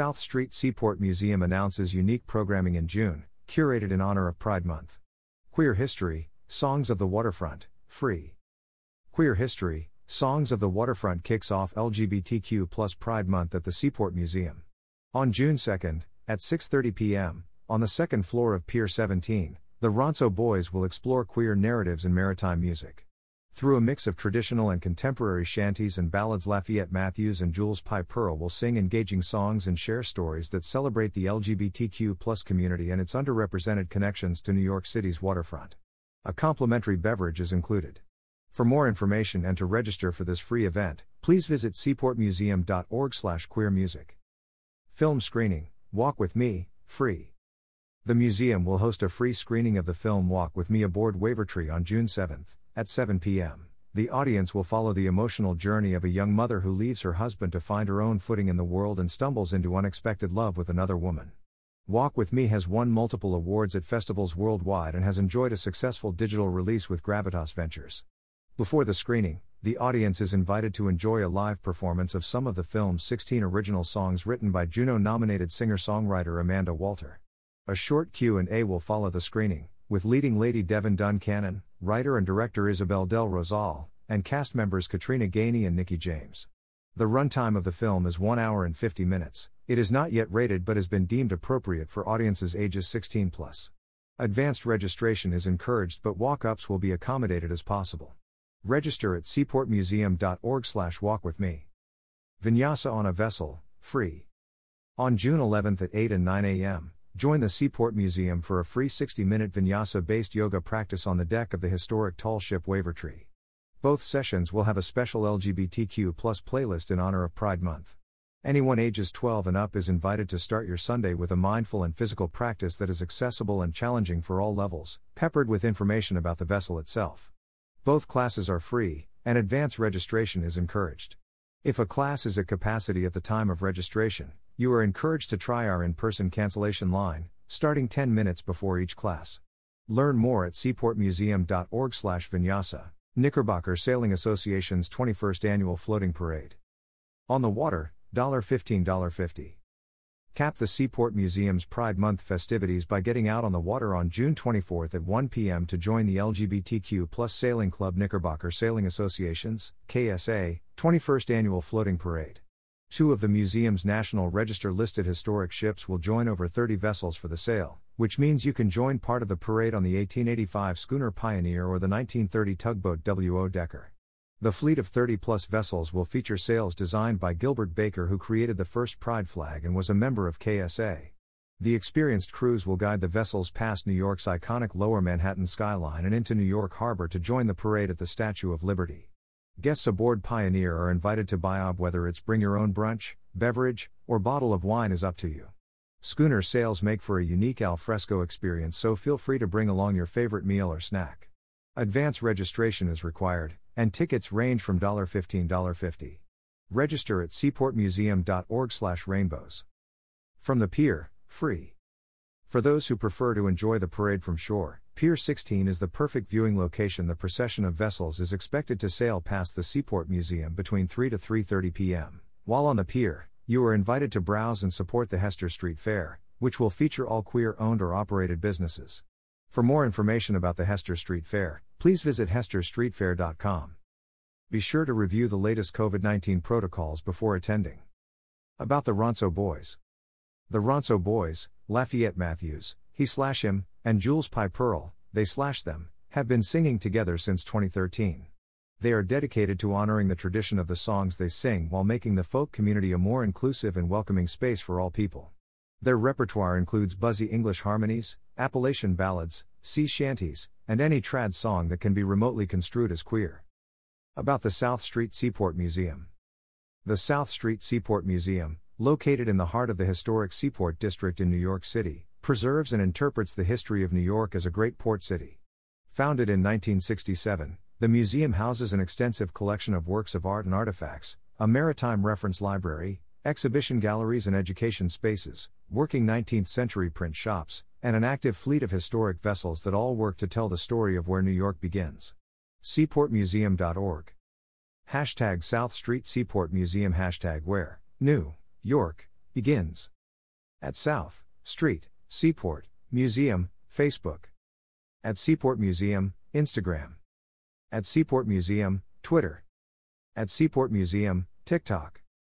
South Street Seaport Museum announces unique programming in June, curated in honor of Pride Month. Queer History, Songs of the Waterfront, free. Queer History, Songs of the Waterfront kicks off LGBTQ Pride Month at the Seaport Museum. On June 2nd, at 6:30 p.m., on the second floor of Pier 17, the Ranzo Boys will explore queer narratives in maritime music. Through a mix of traditional and contemporary shanties and ballads, Lafayette Matthews and Jules Pie Pearl will sing engaging songs and share stories that celebrate the LGBTQ community and its underrepresented connections to New York City's waterfront. A complimentary beverage is included. For more information and to register for this free event, please visit seaportmuseum.org/queermusic. Film screening: Walk with Me, free. The museum will host a free screening of the film Walk with Me aboard Wavertree on June 7th. At 7 p.m., the audience will follow the emotional journey of a young mother who leaves her husband to find her own footing in the world and stumbles into unexpected love with another woman. Walk With Me has won multiple awards at festivals worldwide and has enjoyed a successful digital release with Gravitas Ventures. Before the screening, the audience is invited to enjoy a live performance of some of the film's 16 original songs written by Juno-nominated singer-songwriter Amanda Walther. A short Q&A will follow the screening, with leading lady Devin Duncannon, writer and director Isabel Del Rosal, and cast members Katrina Gainey and Nikki James. The runtime of the film is 1 hour and 50 minutes. It is not yet rated but has been deemed appropriate for audiences ages 16 plus. Advanced registration is encouraged but walk-ups will be accommodated as possible. Register at seaportmuseum.org slash walkwithme Vinyasa on a vessel, free. On June 11th at 8 and 9 a.m. Join the Seaport Museum for a free 60 minute vinyasa based yoga practice on the deck of the historic tall ship Wavertree. Both sessions will have a special LGBTQ playlist in honor of Pride Month. Anyone ages 12 and up is invited to start your Sunday with a mindful and physical practice that is accessible and challenging for all levels, peppered with information about the vessel itself. Both classes are free, and advance registration is encouraged. If a class is at capacity at the time of registration, you are encouraged to try our in person cancellation line, starting 10 minutes before each class. Learn more at seaportmuseum.org/vinyasa. Knickerbocker Sailing Association's 21st Annual Floating Parade. On the water, $15 50. Cap the Seaport Museum's Pride Month festivities by getting out on the water on June 24th at 1 p.m. to join the LGBTQ Sailing Club Knickerbocker Sailing Association's KSA 21st Annual Floating Parade. Two of the museum's National Register listed historic ships will join over 30 vessels for the sail, which means you can join part of the parade on the 1885 schooner Pioneer or the 1930 tugboat W.O. Decker. The fleet of 30 plus vessels will feature sails designed by Gilbert Baker, who created the first Pride flag and was a member of KSA. The experienced crews will guide the vessels past New York's iconic Lower Manhattan skyline and into New York Harbor to join the parade at the Statue of Liberty. Guests aboard Pioneer are invited to buy up whether it's bring your own brunch, beverage, or bottle of wine is up to you. Schooner sails make for a unique alfresco experience, so feel free to bring along your favorite meal or snack. Advance registration is required, and tickets range from $15 50. Register at seaportmuseum.org/rainbows. From the pier, free. For those who prefer to enjoy the parade from shore, Pier 16 is the perfect viewing location. The procession of vessels is expected to sail past the Seaport Museum between 3 to 3:30 p.m. While on the pier, you are invited to browse and support the Hester Street Fair, which will feature all queer-owned or operated businesses. For more information about the Hester Street Fair, please visit hesterstreetfair.com. Be sure to review the latest COVID 19 protocols before attending. About the Ranzo Boys. The Ranzo Boys, Lafayette Matthews, he slash him, and Jules Pie Pearl, they slash them, have been singing together since 2013. They are dedicated to honoring the tradition of the songs they sing while making the folk community a more inclusive and welcoming space for all people. Their repertoire includes buzzy English harmonies, Appalachian ballads, sea shanties, and any trad song that can be remotely construed as queer. About the South Street Seaport Museum. The South Street Seaport Museum, located in the heart of the historic Seaport District in New York City, preserves and interprets the history of New York as a great port city. Founded in 1967, the museum houses an extensive collection of works of art and artifacts, a maritime reference library, exhibition galleries and education spaces, working 19th century print shops, and an active fleet of historic vessels that all work to tell the story of where New York begins. Seaportmuseum.org. Hashtag South Street Seaport Museum Hashtag Where, New York, begins. At South Street, Seaport, Museum, Facebook. At Seaport Museum, Instagram. At Seaport Museum, Twitter. At Seaport Museum, TikTok.